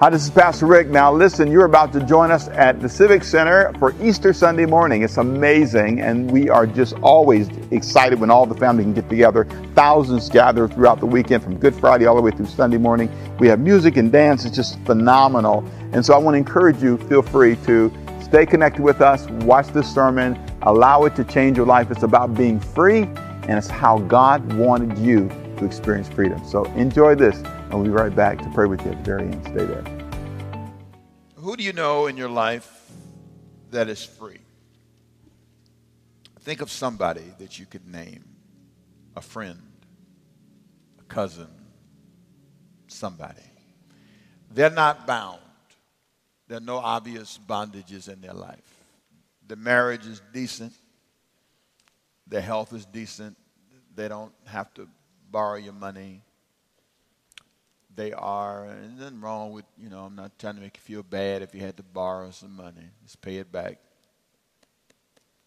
Hi, this is Pastor Rick. Now, listen, you're about to join us at the Civic Center for Easter Sunday morning. It's amazing, and we are just always excited when all the family can get together. Thousands gather throughout the weekend from Good Friday all the way through Sunday morning. We have music and dance, it's just phenomenal. And so, I want to encourage you feel free to stay connected with us, watch this sermon, allow it to change your life. It's about being free, and it's how God wanted you to experience freedom. So, enjoy this. I'll be right back to pray with you at the very end. Stay there. Who do you know in your life that is free? Think of somebody that you could name a friend, a cousin, somebody. They're not bound. There are no obvious bondages in their life. The marriage is decent. Their health is decent. They don't have to borrow your money they are. And nothing wrong with, you know, I'm not trying to make you feel bad if you had to borrow some money. Just pay it back.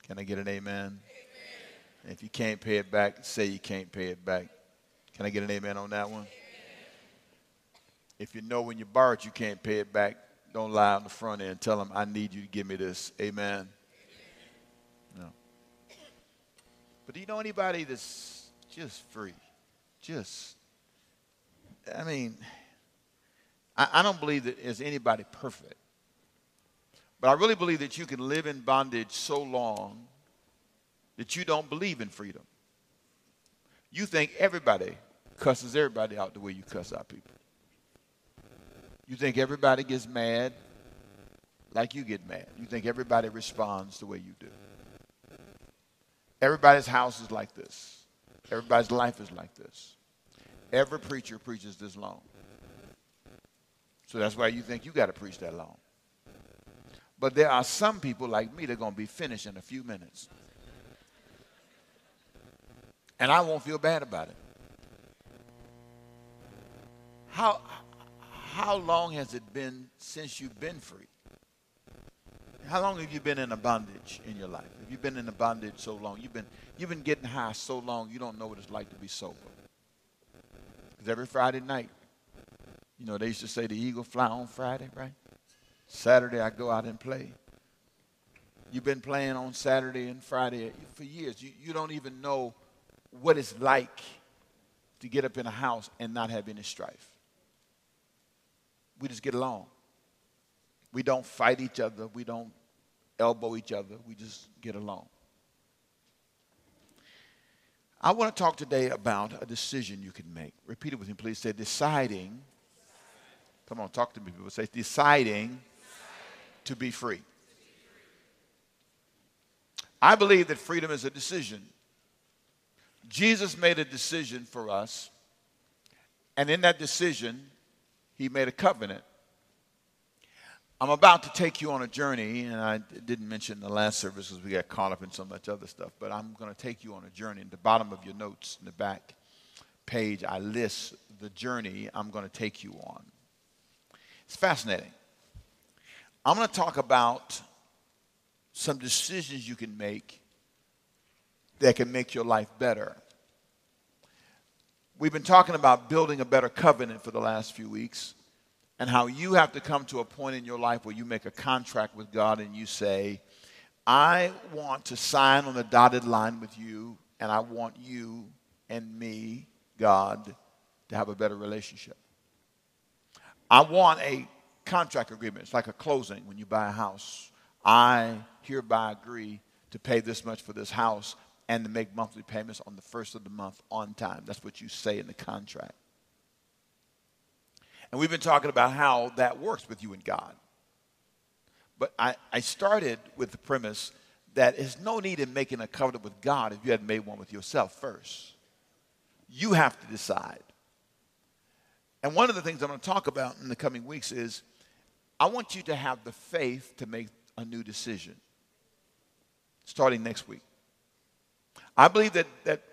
Can I get an amen? amen? If you can't pay it back, say you can't pay it back. Can I get an amen on that one? Amen. If you know when you borrow it, you can't pay it back, don't lie on the front end. Tell them, I need you to give me this. Amen. amen. No. But do you know anybody that's just free? Just I mean, I, I don't believe that there's anybody perfect. But I really believe that you can live in bondage so long that you don't believe in freedom. You think everybody cusses everybody out the way you cuss out people. You think everybody gets mad like you get mad. You think everybody responds the way you do. Everybody's house is like this. Everybody's life is like this. Every preacher preaches this long. So that's why you think you got to preach that long. But there are some people like me that are going to be finished in a few minutes. And I won't feel bad about it. How, how long has it been since you've been free? How long have you been in a bondage in your life? Have you been in a bondage so long? You've been, you've been getting high so long you don't know what it's like to be sober. Every Friday night, you know, they used to say the eagle fly on Friday, right? Saturday, I go out and play. You've been playing on Saturday and Friday for years. You, you don't even know what it's like to get up in a house and not have any strife. We just get along. We don't fight each other. We don't elbow each other. We just get along. I want to talk today about a decision you can make. Repeat it with me, please. Say, deciding. Come on, talk to me, people. Say, deciding to be free. I believe that freedom is a decision. Jesus made a decision for us, and in that decision, he made a covenant I'm about to take you on a journey, and I didn't mention the last service because we got caught up in so much other stuff, but I'm going to take you on a journey. In the bottom of your notes in the back page, I list the journey I'm going to take you on. It's fascinating. I'm going to talk about some decisions you can make that can make your life better. We've been talking about building a better covenant for the last few weeks and how you have to come to a point in your life where you make a contract with God and you say, I want to sign on the dotted line with you, and I want you and me, God, to have a better relationship. I want a contract agreement. It's like a closing when you buy a house. I hereby agree to pay this much for this house and to make monthly payments on the first of the month on time. That's what you say in the contract. And we've been talking about how that works with you and God. But I, I started with the premise that there's no need in making a covenant with God if you hadn't made one with yourself first. You have to decide. And one of the things I'm going to talk about in the coming weeks is I want you to have the faith to make a new decision starting next week. I believe that, that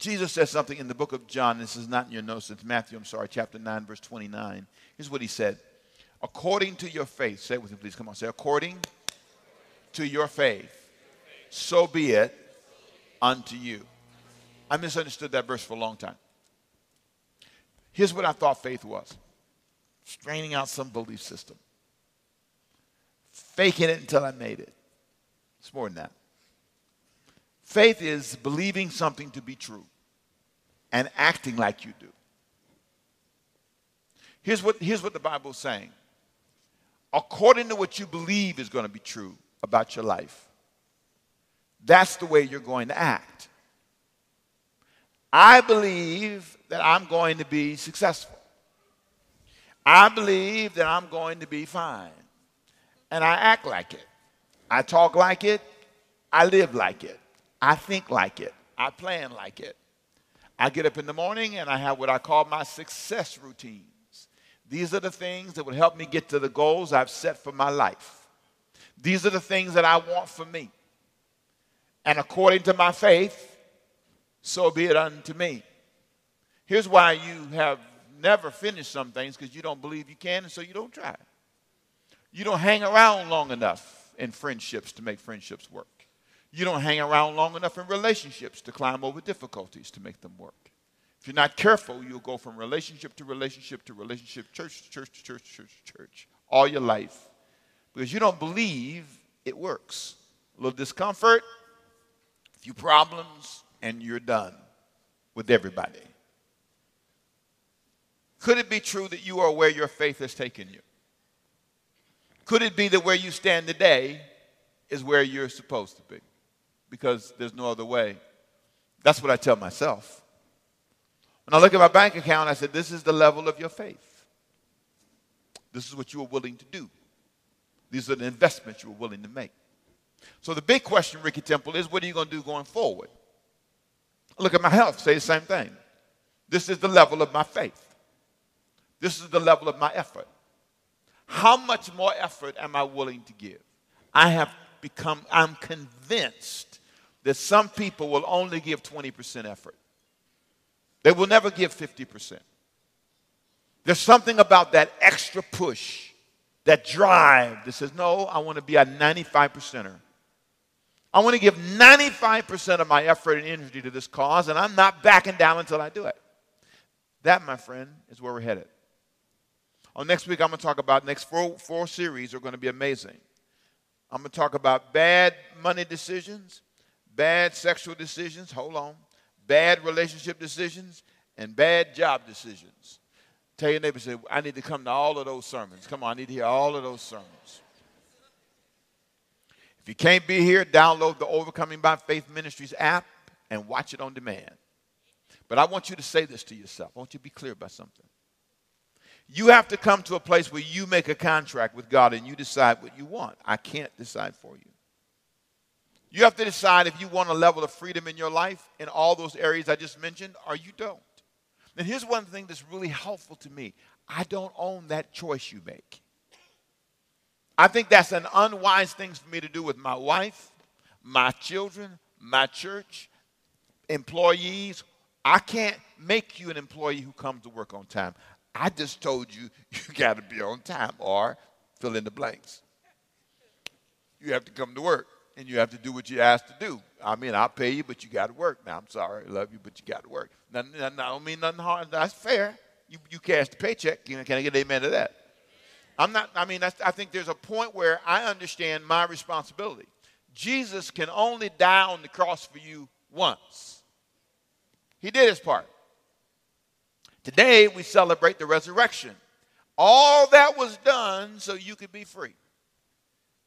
Jesus says something in the book of John. This is not in your notes. It's Matthew, I'm sorry, chapter 9, verse 29. Here's what he said. According to your faith, say it with me, please. Come on, say, according to your faith, so be it unto you. I misunderstood that verse for a long time. Here's what I thought faith was straining out some belief system, faking it until I made it. It's more than that. Faith is believing something to be true and acting like you do. Here's what, here's what the Bible is saying according to what you believe is going to be true about your life, that's the way you're going to act. I believe that I'm going to be successful. I believe that I'm going to be fine. And I act like it. I talk like it. I live like it. I think like it. I plan like it. I get up in the morning and I have what I call my success routines. These are the things that would help me get to the goals I've set for my life. These are the things that I want for me. And according to my faith, so be it unto me. Here's why you have never finished some things because you don't believe you can, and so you don't try. You don't hang around long enough in friendships to make friendships work. You don't hang around long enough in relationships to climb over difficulties to make them work. If you're not careful, you'll go from relationship to relationship to relationship, church to church to church to church to church, all your life because you don't believe it works. A little discomfort, a few problems, and you're done with everybody. Could it be true that you are where your faith has taken you? Could it be that where you stand today is where you're supposed to be? Because there's no other way. That's what I tell myself. When I look at my bank account, I said, This is the level of your faith. This is what you are willing to do. These are the investments you are willing to make. So the big question, Ricky Temple, is what are you going to do going forward? Look at my health, say the same thing. This is the level of my faith. This is the level of my effort. How much more effort am I willing to give? I have become, I'm convinced that some people will only give 20% effort. They will never give 50%. There's something about that extra push, that drive that says, no, I want to be a 95%er. I want to give 95% of my effort and energy to this cause, and I'm not backing down until I do it. That, my friend, is where we're headed. On next week, I'm going to talk about next four, four series are going to be amazing. I'm going to talk about bad money decisions, bad sexual decisions. Hold on bad relationship decisions, and bad job decisions. Tell your neighbor, say, I need to come to all of those sermons. Come on, I need to hear all of those sermons. If you can't be here, download the Overcoming by Faith Ministries app and watch it on demand. But I want you to say this to yourself. I want you to be clear about something. You have to come to a place where you make a contract with God and you decide what you want. I can't decide for you. You have to decide if you want a level of freedom in your life in all those areas I just mentioned or you don't. And here's one thing that's really helpful to me I don't own that choice you make. I think that's an unwise thing for me to do with my wife, my children, my church, employees. I can't make you an employee who comes to work on time. I just told you you got to be on time or fill in the blanks. You have to come to work and you have to do what you're asked to do. I mean, I'll pay you, but you got to work. Now, I'm sorry, I love you, but you got to work. Now, I don't mean nothing hard. That's fair. You, you cash the paycheck. You know, can I get amen to that? I'm not, I mean, I think there's a point where I understand my responsibility. Jesus can only die on the cross for you once. He did his part. Today, we celebrate the resurrection. All that was done so you could be free.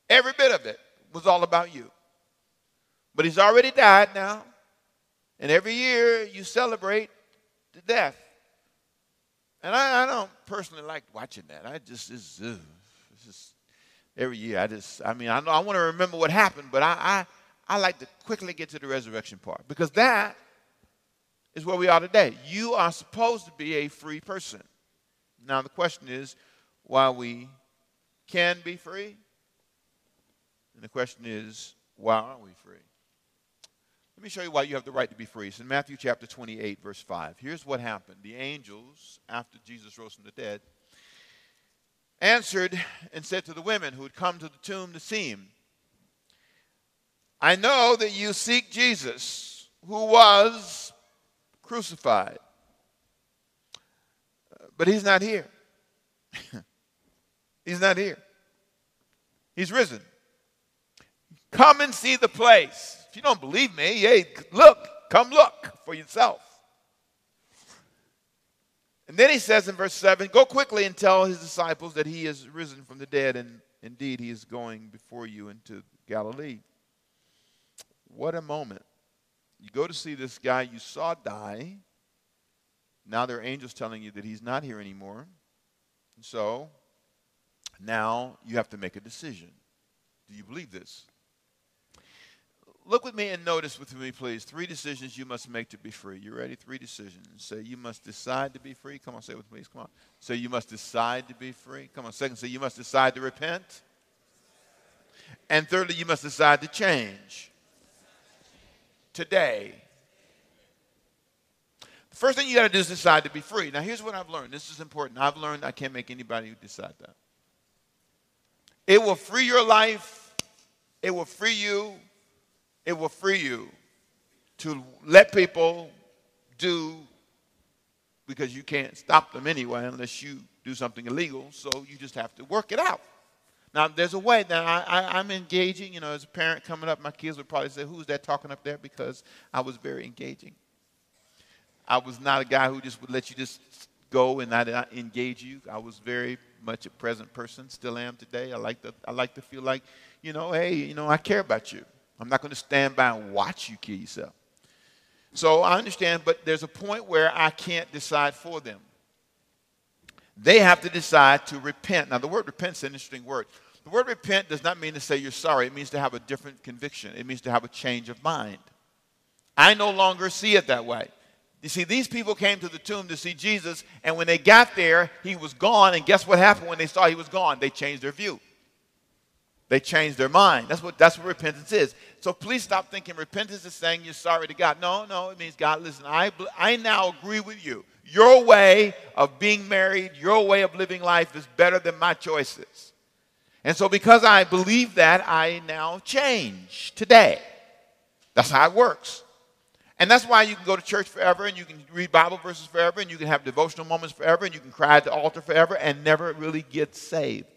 Every bit of it was all about you. But he's already died now. And every year you celebrate the death. And I, I don't personally like watching that. I just, it's, it's just every year I just, I mean, I know I want to remember what happened, but I, I, I like to quickly get to the resurrection part because that is where we are today. You are supposed to be a free person. Now, the question is why we can be free and the question is, why aren't we free? Let me show you why you have the right to be free. It's in Matthew chapter 28, verse 5. Here's what happened. The angels, after Jesus rose from the dead, answered and said to the women who had come to the tomb to see him, I know that you seek Jesus, who was crucified, but he's not here. He's not here. He's risen. Come and see the place. If you don't believe me, hey, look, come look for yourself. And then he says in verse 7 Go quickly and tell his disciples that he is risen from the dead, and indeed he is going before you into Galilee. What a moment. You go to see this guy you saw die. Now there are angels telling you that he's not here anymore. And so now you have to make a decision. Do you believe this? Look with me and notice with me, please. Three decisions you must make to be free. You ready? Three decisions. Say you must decide to be free. Come on, say it with me. please. Come on. Say you must decide to be free. Come on. Second, say you must decide to repent. And thirdly, you must decide to change. Today. The first thing you got to do is decide to be free. Now, here's what I've learned. This is important. I've learned I can't make anybody decide that. It will free your life. It will free you it will free you to let people do because you can't stop them anyway unless you do something illegal. So you just have to work it out. Now, there's a way that I, am engaging. You know, as a parent coming up, my kids would probably say, Who's that talking up there? Because I was very engaging. I was not a guy who just would let you just go and not engage you. I was very much a present person, still am today. I like to, I like to feel like, you know, hey, you know, I care about you. I'm not going to stand by and watch you kill yourself. So I understand, but there's a point where I can't decide for them. They have to decide to repent. Now, the word repent is an interesting word. The word repent does not mean to say you're sorry, it means to have a different conviction, it means to have a change of mind. I no longer see it that way. You see, these people came to the tomb to see Jesus, and when they got there, he was gone. And guess what happened when they saw he was gone? They changed their view. They changed their mind. That's what, that's what repentance is. So please stop thinking repentance is saying you're sorry to God. No, no, it means God, listen, I, I now agree with you. Your way of being married, your way of living life is better than my choices. And so because I believe that, I now change today. That's how it works. And that's why you can go to church forever and you can read Bible verses forever and you can have devotional moments forever and you can cry at the altar forever and never really get saved.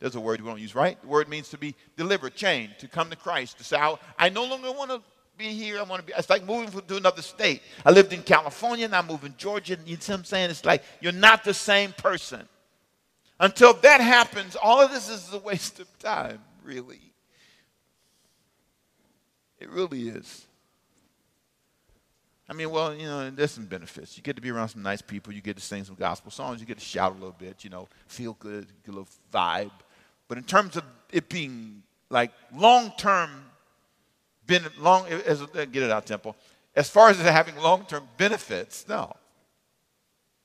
There's a word we don't use, right? The word means to be delivered, changed, to come to Christ, to say, I, no longer want to be here. I want to be. It's like moving to another state. I lived in California, now I move in Georgia. You see what I'm saying? It's like you're not the same person. Until that happens, all of this is a waste of time, really. It really is. I mean, well, you know, there's some benefits. You get to be around some nice people. You get to sing some gospel songs. You get to shout a little bit, you know, feel good, get a little vibe. But in terms of it being like long term, been long as eh, get it out, Temple. As far as having long term benefits, no,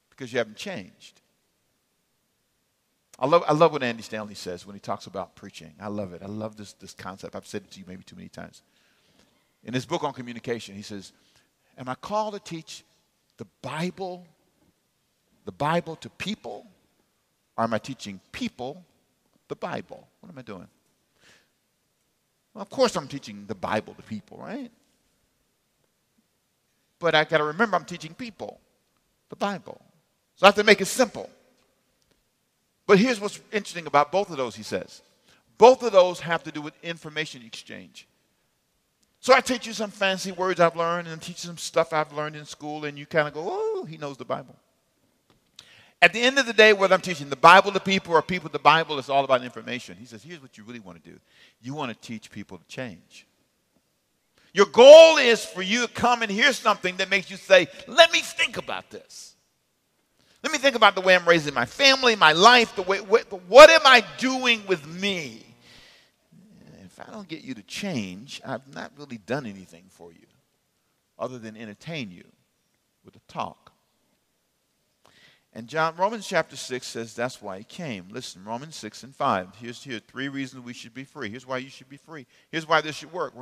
because you haven't changed. I love, I love what Andy Stanley says when he talks about preaching. I love it. I love this, this concept. I've said it to you maybe too many times. In his book on communication, he says, Am I called to teach the Bible, the Bible to people? Or am I teaching people the Bible. What am I doing? Well, of course, I'm teaching the Bible to people, right? But I got to remember I'm teaching people the Bible. So I have to make it simple. But here's what's interesting about both of those, he says. Both of those have to do with information exchange. So I teach you some fancy words I've learned and teach you some stuff I've learned in school, and you kind of go, oh, he knows the Bible. At the end of the day, what I'm teaching, the Bible to people or people the Bible, is all about information. He says, here's what you really want to do you want to teach people to change. Your goal is for you to come and hear something that makes you say, let me think about this. Let me think about the way I'm raising my family, my life, the way, what, what am I doing with me? If I don't get you to change, I've not really done anything for you other than entertain you with a talk. And John, Romans chapter 6 says that's why he came. Listen, Romans 6 and 5. Here's here three reasons we should be free. Here's why you should be free. Here's why this should work.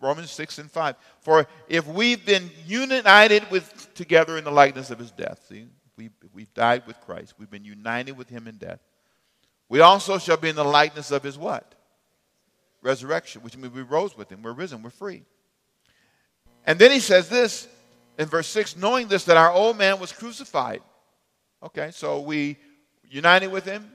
Romans 6 and 5. For if we've been united with together in the likeness of his death, see, we, we've died with Christ. We've been united with him in death. We also shall be in the likeness of his what? Resurrection, which means we rose with him. We're risen. We're free. And then he says this in verse 6 knowing this, that our old man was crucified Okay, so we united with him,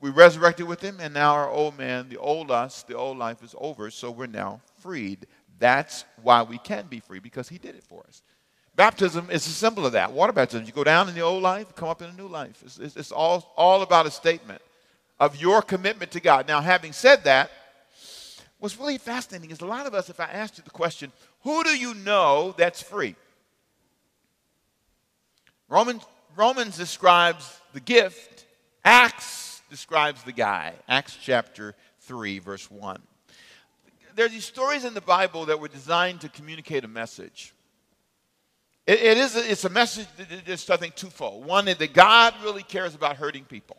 we resurrected with him, and now our old man, the old us, the old life is over, so we're now freed. That's why we can be free, because he did it for us. Baptism is a symbol of that. Water baptism, you go down in the old life, come up in a new life. It's, it's, it's all, all about a statement of your commitment to God. Now, having said that, what's really fascinating is a lot of us, if I asked you the question, who do you know that's free? Romans, Romans describes the gift, Acts describes the guy. Acts chapter 3, verse 1. There are these stories in the Bible that were designed to communicate a message. it, it is a, it's a message that's, I think, twofold. One, is that God really cares about hurting people.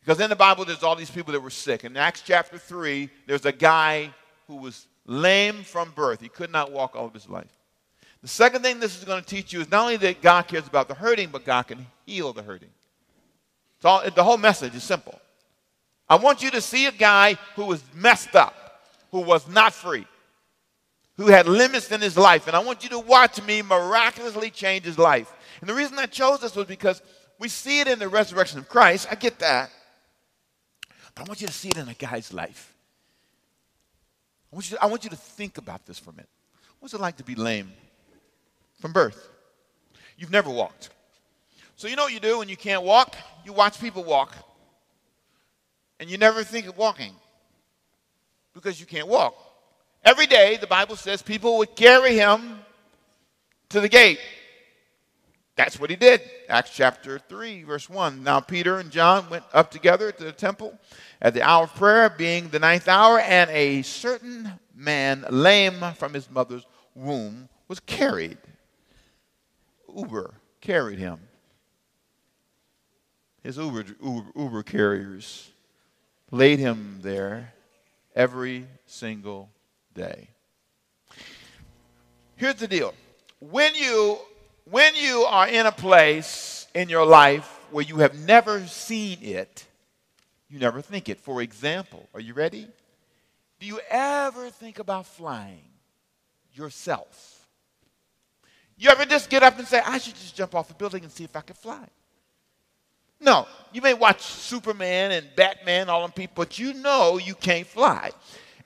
Because in the Bible, there's all these people that were sick. In Acts chapter 3, there's a guy who was lame from birth. He could not walk all of his life. The second thing this is going to teach you is not only that God cares about the hurting, but God can heal the hurting. It's All, the whole message is simple. I want you to see a guy who was messed up, who was not free, who had limits in his life, and I want you to watch me miraculously change his life. And the reason I chose this was because we see it in the resurrection of Christ. I get that. But I want you to see it in a guy's life. I want you to, I want you to think about this for a minute. What's it like to be lame from birth? You've never walked. So you know what you do when you can't walk? You watch people walk. And you never think of walking because you can't walk. Every day, the Bible says people would carry him to the gate. That's what he did. Acts chapter 3, verse 1. Now Peter and John went up together to the temple at the hour of prayer, being the ninth hour, and a certain man, lame from his mother's womb, was carried. Uber carried him. His Uber, Uber, Uber carriers laid him there every single day. Here's the deal. When you when you are in a place in your life where you have never seen it, you never think it. For example, are you ready? Do you ever think about flying yourself? You ever just get up and say, I should just jump off a building and see if I can fly? No, you may watch Superman and Batman, all them people, but you know you can't fly.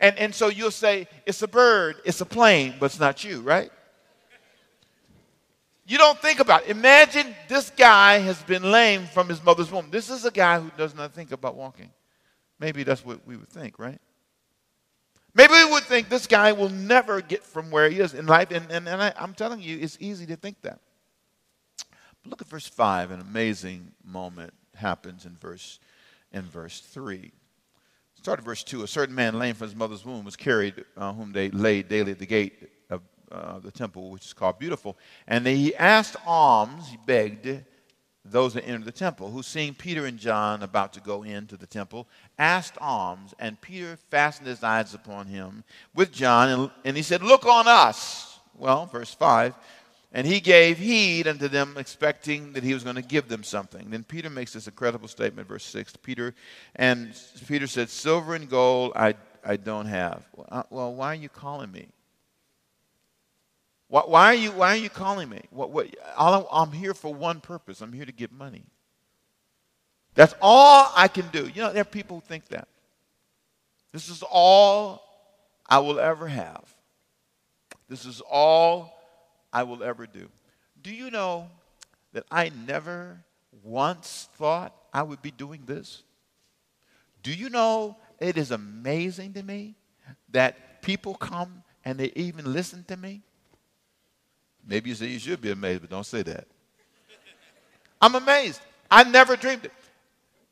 And, and so you'll say, it's a bird, it's a plane, but it's not you, right? You don't think about it. Imagine this guy has been lame from his mother's womb. This is a guy who does not think about walking. Maybe that's what we would think, right? Maybe we would think this guy will never get from where he is in life. And, and, and I, I'm telling you, it's easy to think that. But look at verse 5. An amazing moment happens in verse, in verse 3. Start at verse 2. A certain man lame from his mother's womb was carried, uh, whom they laid daily at the gate uh, the temple, which is called Beautiful. And he asked alms, he begged those that entered the temple, who seeing Peter and John about to go into the temple, asked alms, and Peter fastened his eyes upon him with John, and, and he said, Look on us. Well, verse 5. And he gave heed unto them, expecting that he was going to give them something. Then Peter makes this incredible statement, verse 6. Peter and Peter said, Silver and gold I, I don't have. Well, uh, well, why are you calling me? Why, why, are, you, why are you calling me? What, what, all, I'm here for one purpose. I'm here to get money. That's all I can do. You know, there are people who think that. This is all I will ever have. This is all I will ever do. Do you know that I never once thought I would be doing this? Do you know it is amazing to me that people come and they even listen to me? Maybe you say you should be amazed, but don't say that. I'm amazed. I never dreamed it.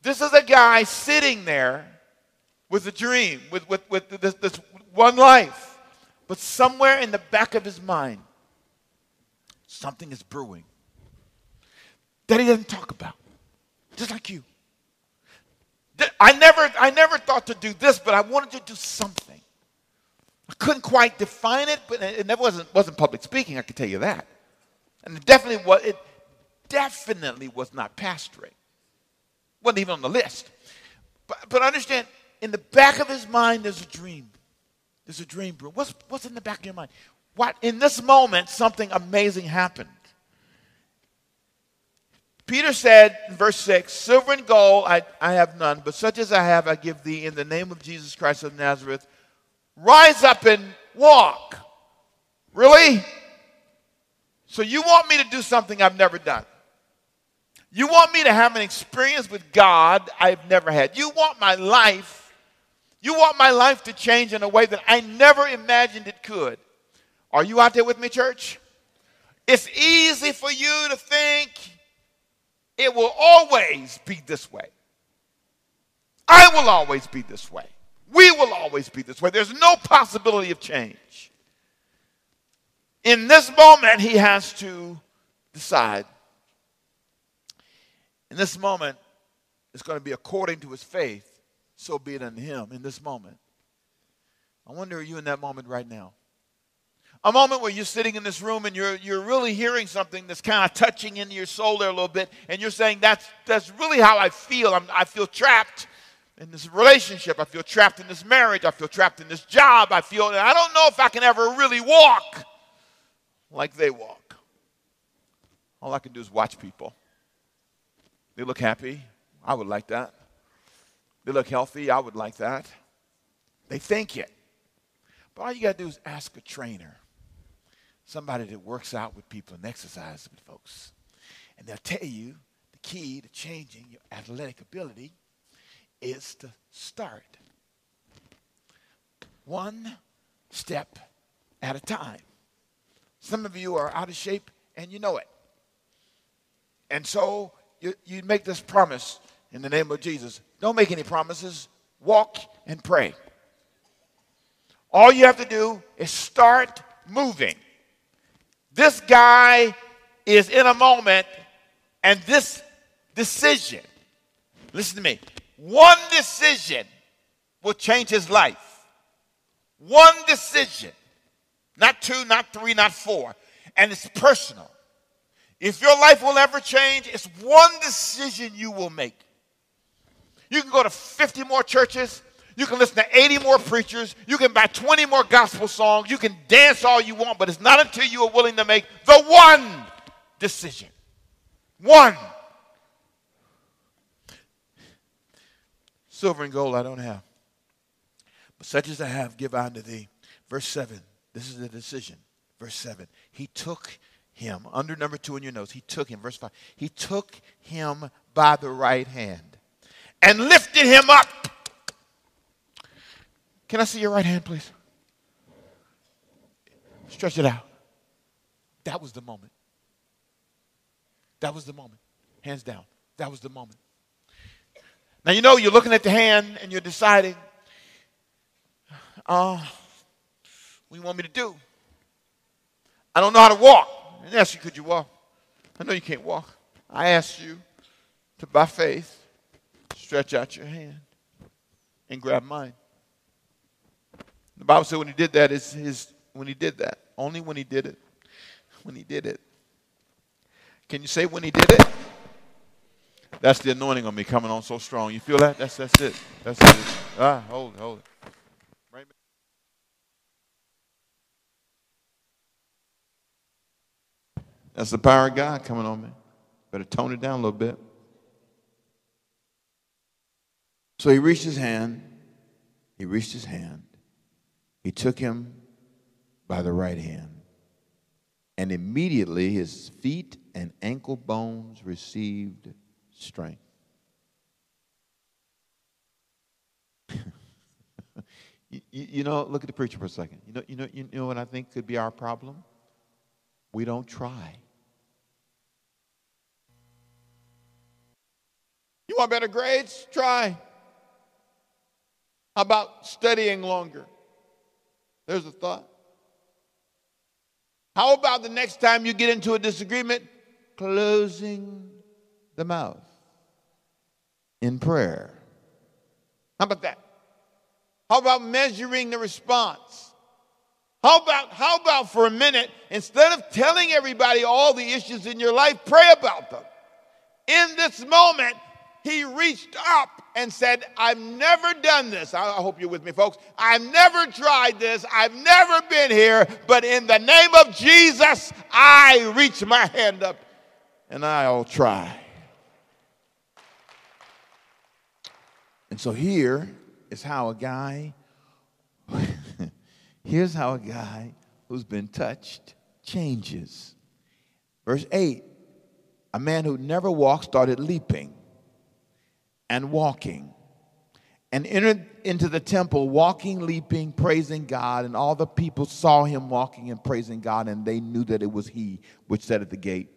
This is a guy sitting there with a dream, with, with, with this, this one life. But somewhere in the back of his mind, something is brewing that he doesn't talk about, just like you. I never, I never thought to do this, but I wanted to do something. I couldn't quite define it, but it never wasn't, wasn't public speaking, I can tell you that. And it definitely was, it definitely was not pastoring. Wasn't even on the list. But, but understand, in the back of his mind, there's a dream. There's a dream, bro. What's, what's in the back of your mind? What in this moment, something amazing happened. Peter said in verse 6 Silver and gold I, I have none, but such as I have I give thee in the name of Jesus Christ of Nazareth. Rise up and walk. Really? So you want me to do something I've never done? You want me to have an experience with God I've never had? You want my life, you want my life to change in a way that I never imagined it could. Are you out there with me, church? It's easy for you to think it will always be this way. I will always be this way. We will always be this way. There's no possibility of change. In this moment, he has to decide. In this moment, it's going to be according to his faith, so be it unto him in this moment. I wonder, are you in that moment right now? A moment where you're sitting in this room and you're, you're really hearing something that's kind of touching into your soul there a little bit, and you're saying, That's, that's really how I feel. I'm, I feel trapped in this relationship. I feel trapped in this marriage. I feel trapped in this job. I feel, I don't know if I can ever really walk like they walk. All I can do is watch people. They look happy. I would like that. They look healthy. I would like that. They think it. But all you got to do is ask a trainer, somebody that works out with people and exercises with folks. And they'll tell you the key to changing your athletic ability is to start one step at a time. Some of you are out of shape and you know it. And so you, you make this promise in the name of Jesus. Don't make any promises. Walk and pray. All you have to do is start moving. This guy is in a moment, and this decision, listen to me, one decision will change his life. One decision. Not two, not three, not four. And it's personal. If your life will ever change, it's one decision you will make. You can go to 50 more churches. You can listen to 80 more preachers. You can buy 20 more gospel songs. You can dance all you want, but it's not until you are willing to make the one decision. One. Silver and gold I don't have, but such as I have, give I unto thee. Verse 7. This is the decision. Verse 7. He took him, under number two in your notes, he took him, verse 5, he took him by the right hand and lifted him up. Can I see your right hand, please? Stretch it out. That was the moment. That was the moment. Hands down. That was the moment. Now, you know, you're looking at the hand and you're deciding, uh, what do you want me to do? I don't know how to walk. I asked you, could you walk? I know you can't walk. I asked you to, by faith, stretch out your hand and grab mine. The Bible said when he did that, is his when he did that. Only when he did it. When he did it. Can you say when he did it? That's the anointing on me coming on so strong. You feel that? That's that's it. That's it. Ah, hold it, hold it. That's the power of God coming on me. Better tone it down a little bit. So he reached his hand. He reached his hand. He took him by the right hand. And immediately his feet and ankle bones received strength. you, you, know, look at the preacher for a second. You know, you know, you know what I think could be our problem? We don't try. You want better grades? Try. How about studying longer? There's a thought. How about the next time you get into a disagreement, closing the mouth in prayer? How about that? How about measuring the response? How about, how about for a minute, instead of telling everybody all the issues in your life, pray about them? In this moment, he reached up and said, I've never done this. I hope you're with me, folks. I've never tried this. I've never been here. But in the name of Jesus, I reach my hand up and I'll try. And so here is how a guy, here's how a guy who's been touched changes. Verse 8 a man who never walked started leaping and walking and entered into the temple, walking, leaping, praising God. And all the people saw him walking and praising God, and they knew that it was he which sat at the gate.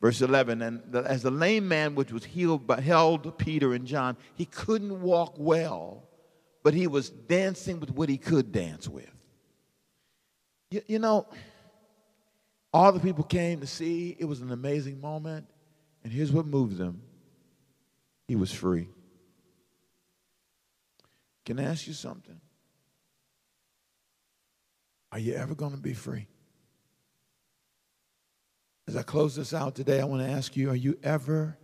Verse 11, and the, as the lame man which was healed but held Peter and John, he couldn't walk well, but he was dancing with what he could dance with. You, you know, all the people came to see. It was an amazing moment. And here's what moved them he was free. Can I ask you something? Are you ever going to be free? As I close this out today, I want to ask you are you ever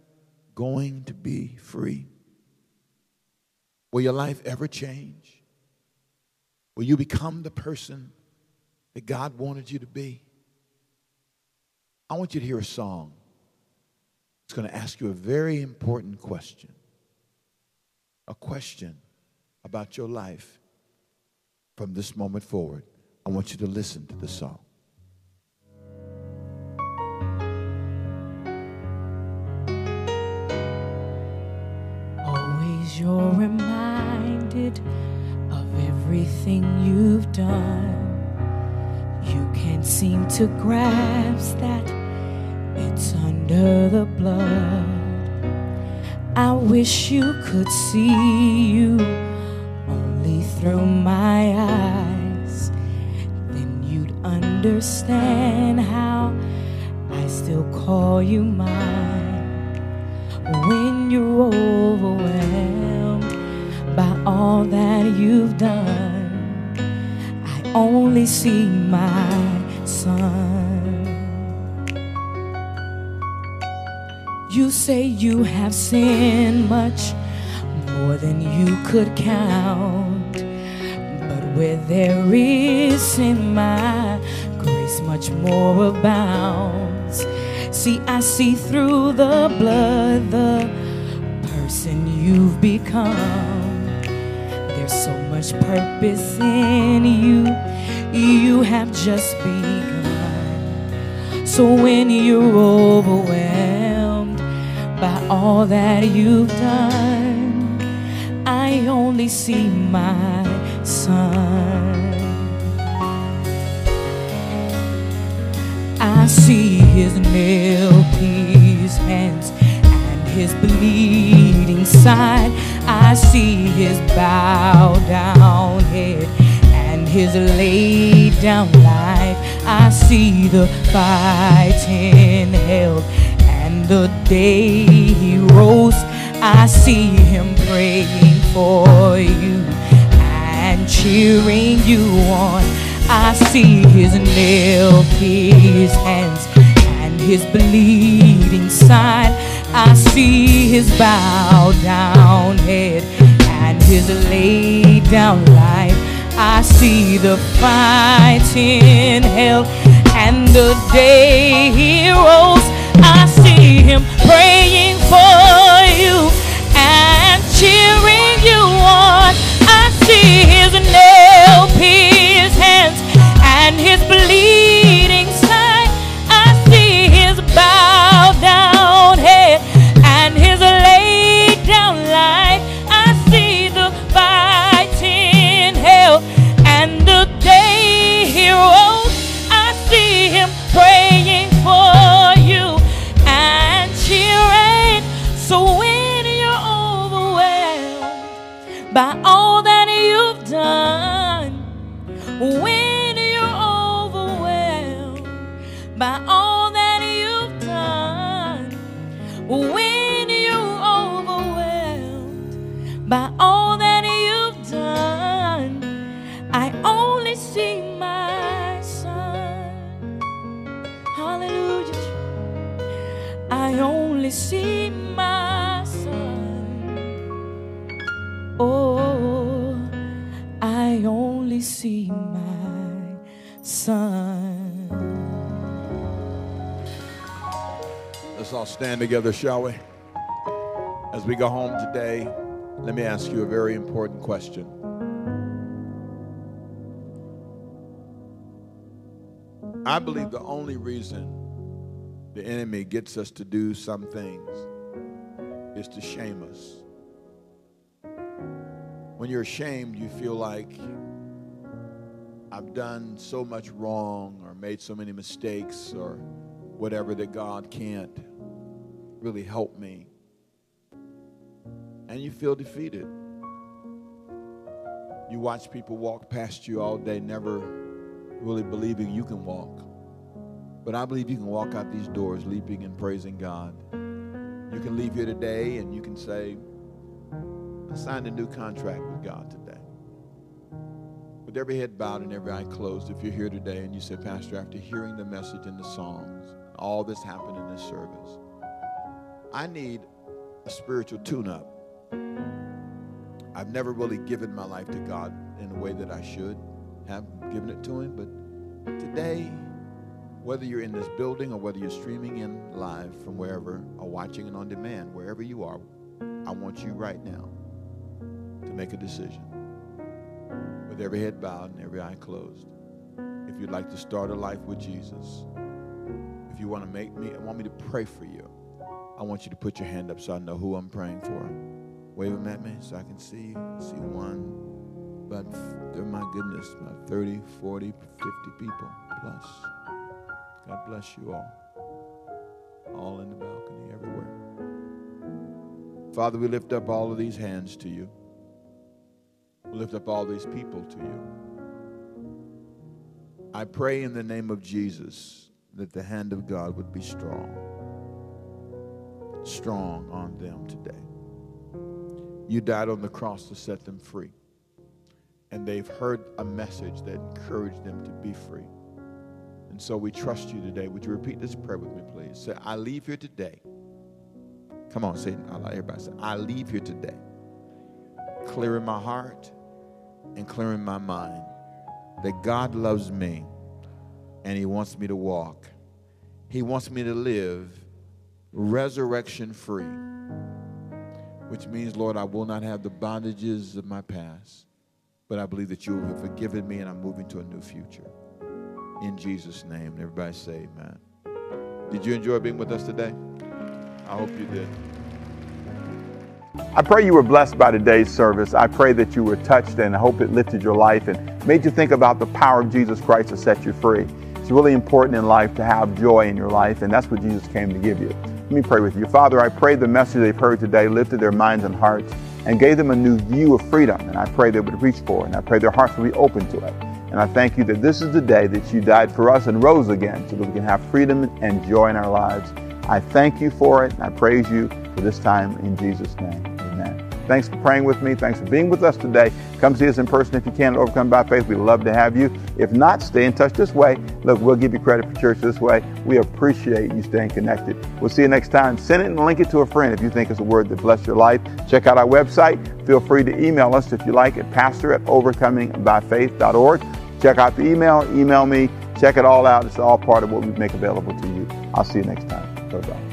going to be free? Will your life ever change? Will you become the person that God wanted you to be? I want you to hear a song. It's going to ask you a very important question. A question about your life from this moment forward. I want you to listen to the song. You're reminded of everything you've done. You can't seem to grasp that it's under the blood. I wish you could see you only through my eyes. Then you'd understand how I still call you mine. When you're overwhelmed all that you've done, I only see my son. You say you have sinned much more than you could count. But where there is sin, my grace much more abounds. See, I see through the blood the person you've become. Much purpose in you, you have just begun. So when you're overwhelmed by all that you've done, I only see my son. I see his nail pierced hands and his bleeding side. I see his bowed down head and his laid down life. I see the fighting held and the day he rose. I see him praying for you and cheering you on. I see his nail pierced hands and his bleeding side. I see his bowed down head and his laid down life. I see the fighting hell and the day he rose. I see him praying for you and cheering you on. I see his nail pierced hands and his bleeding all that you've done, I only see my son. Hallelujah. I only see my son. Oh, I only see my son. Let's all stand together, shall we? As we go home today, Let me ask you a very important question. I believe the only reason the enemy gets us to do some things is to shame us. When you're ashamed, you feel like I've done so much wrong or made so many mistakes or whatever that God can't really help me. And you feel defeated. You watch people walk past you all day, never really believing you can walk. But I believe you can walk out these doors leaping and praising God. You can leave here today and you can say, I signed a new contract with God today. With every head bowed and every eye closed, if you're here today and you say, Pastor, after hearing the message and the songs, all this happened in this service, I need a spiritual tune up. I've never really given my life to God in a way that I should have given it to Him, but today, whether you're in this building or whether you're streaming in live from wherever or watching it on demand, wherever you are, I want you right now to make a decision with every head bowed and every eye closed. If you'd like to start a life with Jesus, if you want to make me, want me to pray for you, I want you to put your hand up so I know who I'm praying for. Wave them at me so I can see. See one, but my goodness, about 30, 40, 50 people plus. God bless you all. All in the balcony, everywhere. Father, we lift up all of these hands to you. We lift up all these people to you. I pray in the name of Jesus that the hand of God would be strong, strong on them today. You died on the cross to set them free, and they've heard a message that encouraged them to be free. And so we trust you today. Would you repeat this prayer with me, please? Say, I leave here today. Come on, say it. Everybody say, I leave here today. Clearing my heart and clearing my mind. That God loves me and He wants me to walk. He wants me to live resurrection free, which means, Lord, I will not have the bondages of my past, but I believe that you have forgiven me and I'm moving to a new future in Jesus' name. Everybody say amen. Did you enjoy being with us today? I hope you did. I pray you were blessed by today's service. I pray that you were touched and I hope it lifted your life and made you think about the power of Jesus Christ to set you free. It's really important in life to have joy in your life, and that's what Jesus came to give you. Let me pray with you. Father, I pray the message they've heard today lifted their minds and hearts and gave them a new view of freedom. And I pray they would reach for it, and I pray their hearts will be open to it. And I thank you that this is the day that you died for us and rose again so that we can have freedom and joy in our lives. I thank you for it. And I praise you for this time in Jesus' name. Thanks for praying with me. Thanks for being with us today. Come see us in person if you can Overcome by Faith. We'd love to have you. If not, stay in touch this way. Look, we'll give you credit for church this way. We appreciate you staying connected. We'll see you next time. Send it and link it to a friend if you think it's a word that bless your life. Check out our website. Feel free to email us if you like at pastor at overcomingbyfaith.org. Check out the email, email me, check it all out. It's all part of what we make available to you. I'll see you next time. Bye bye.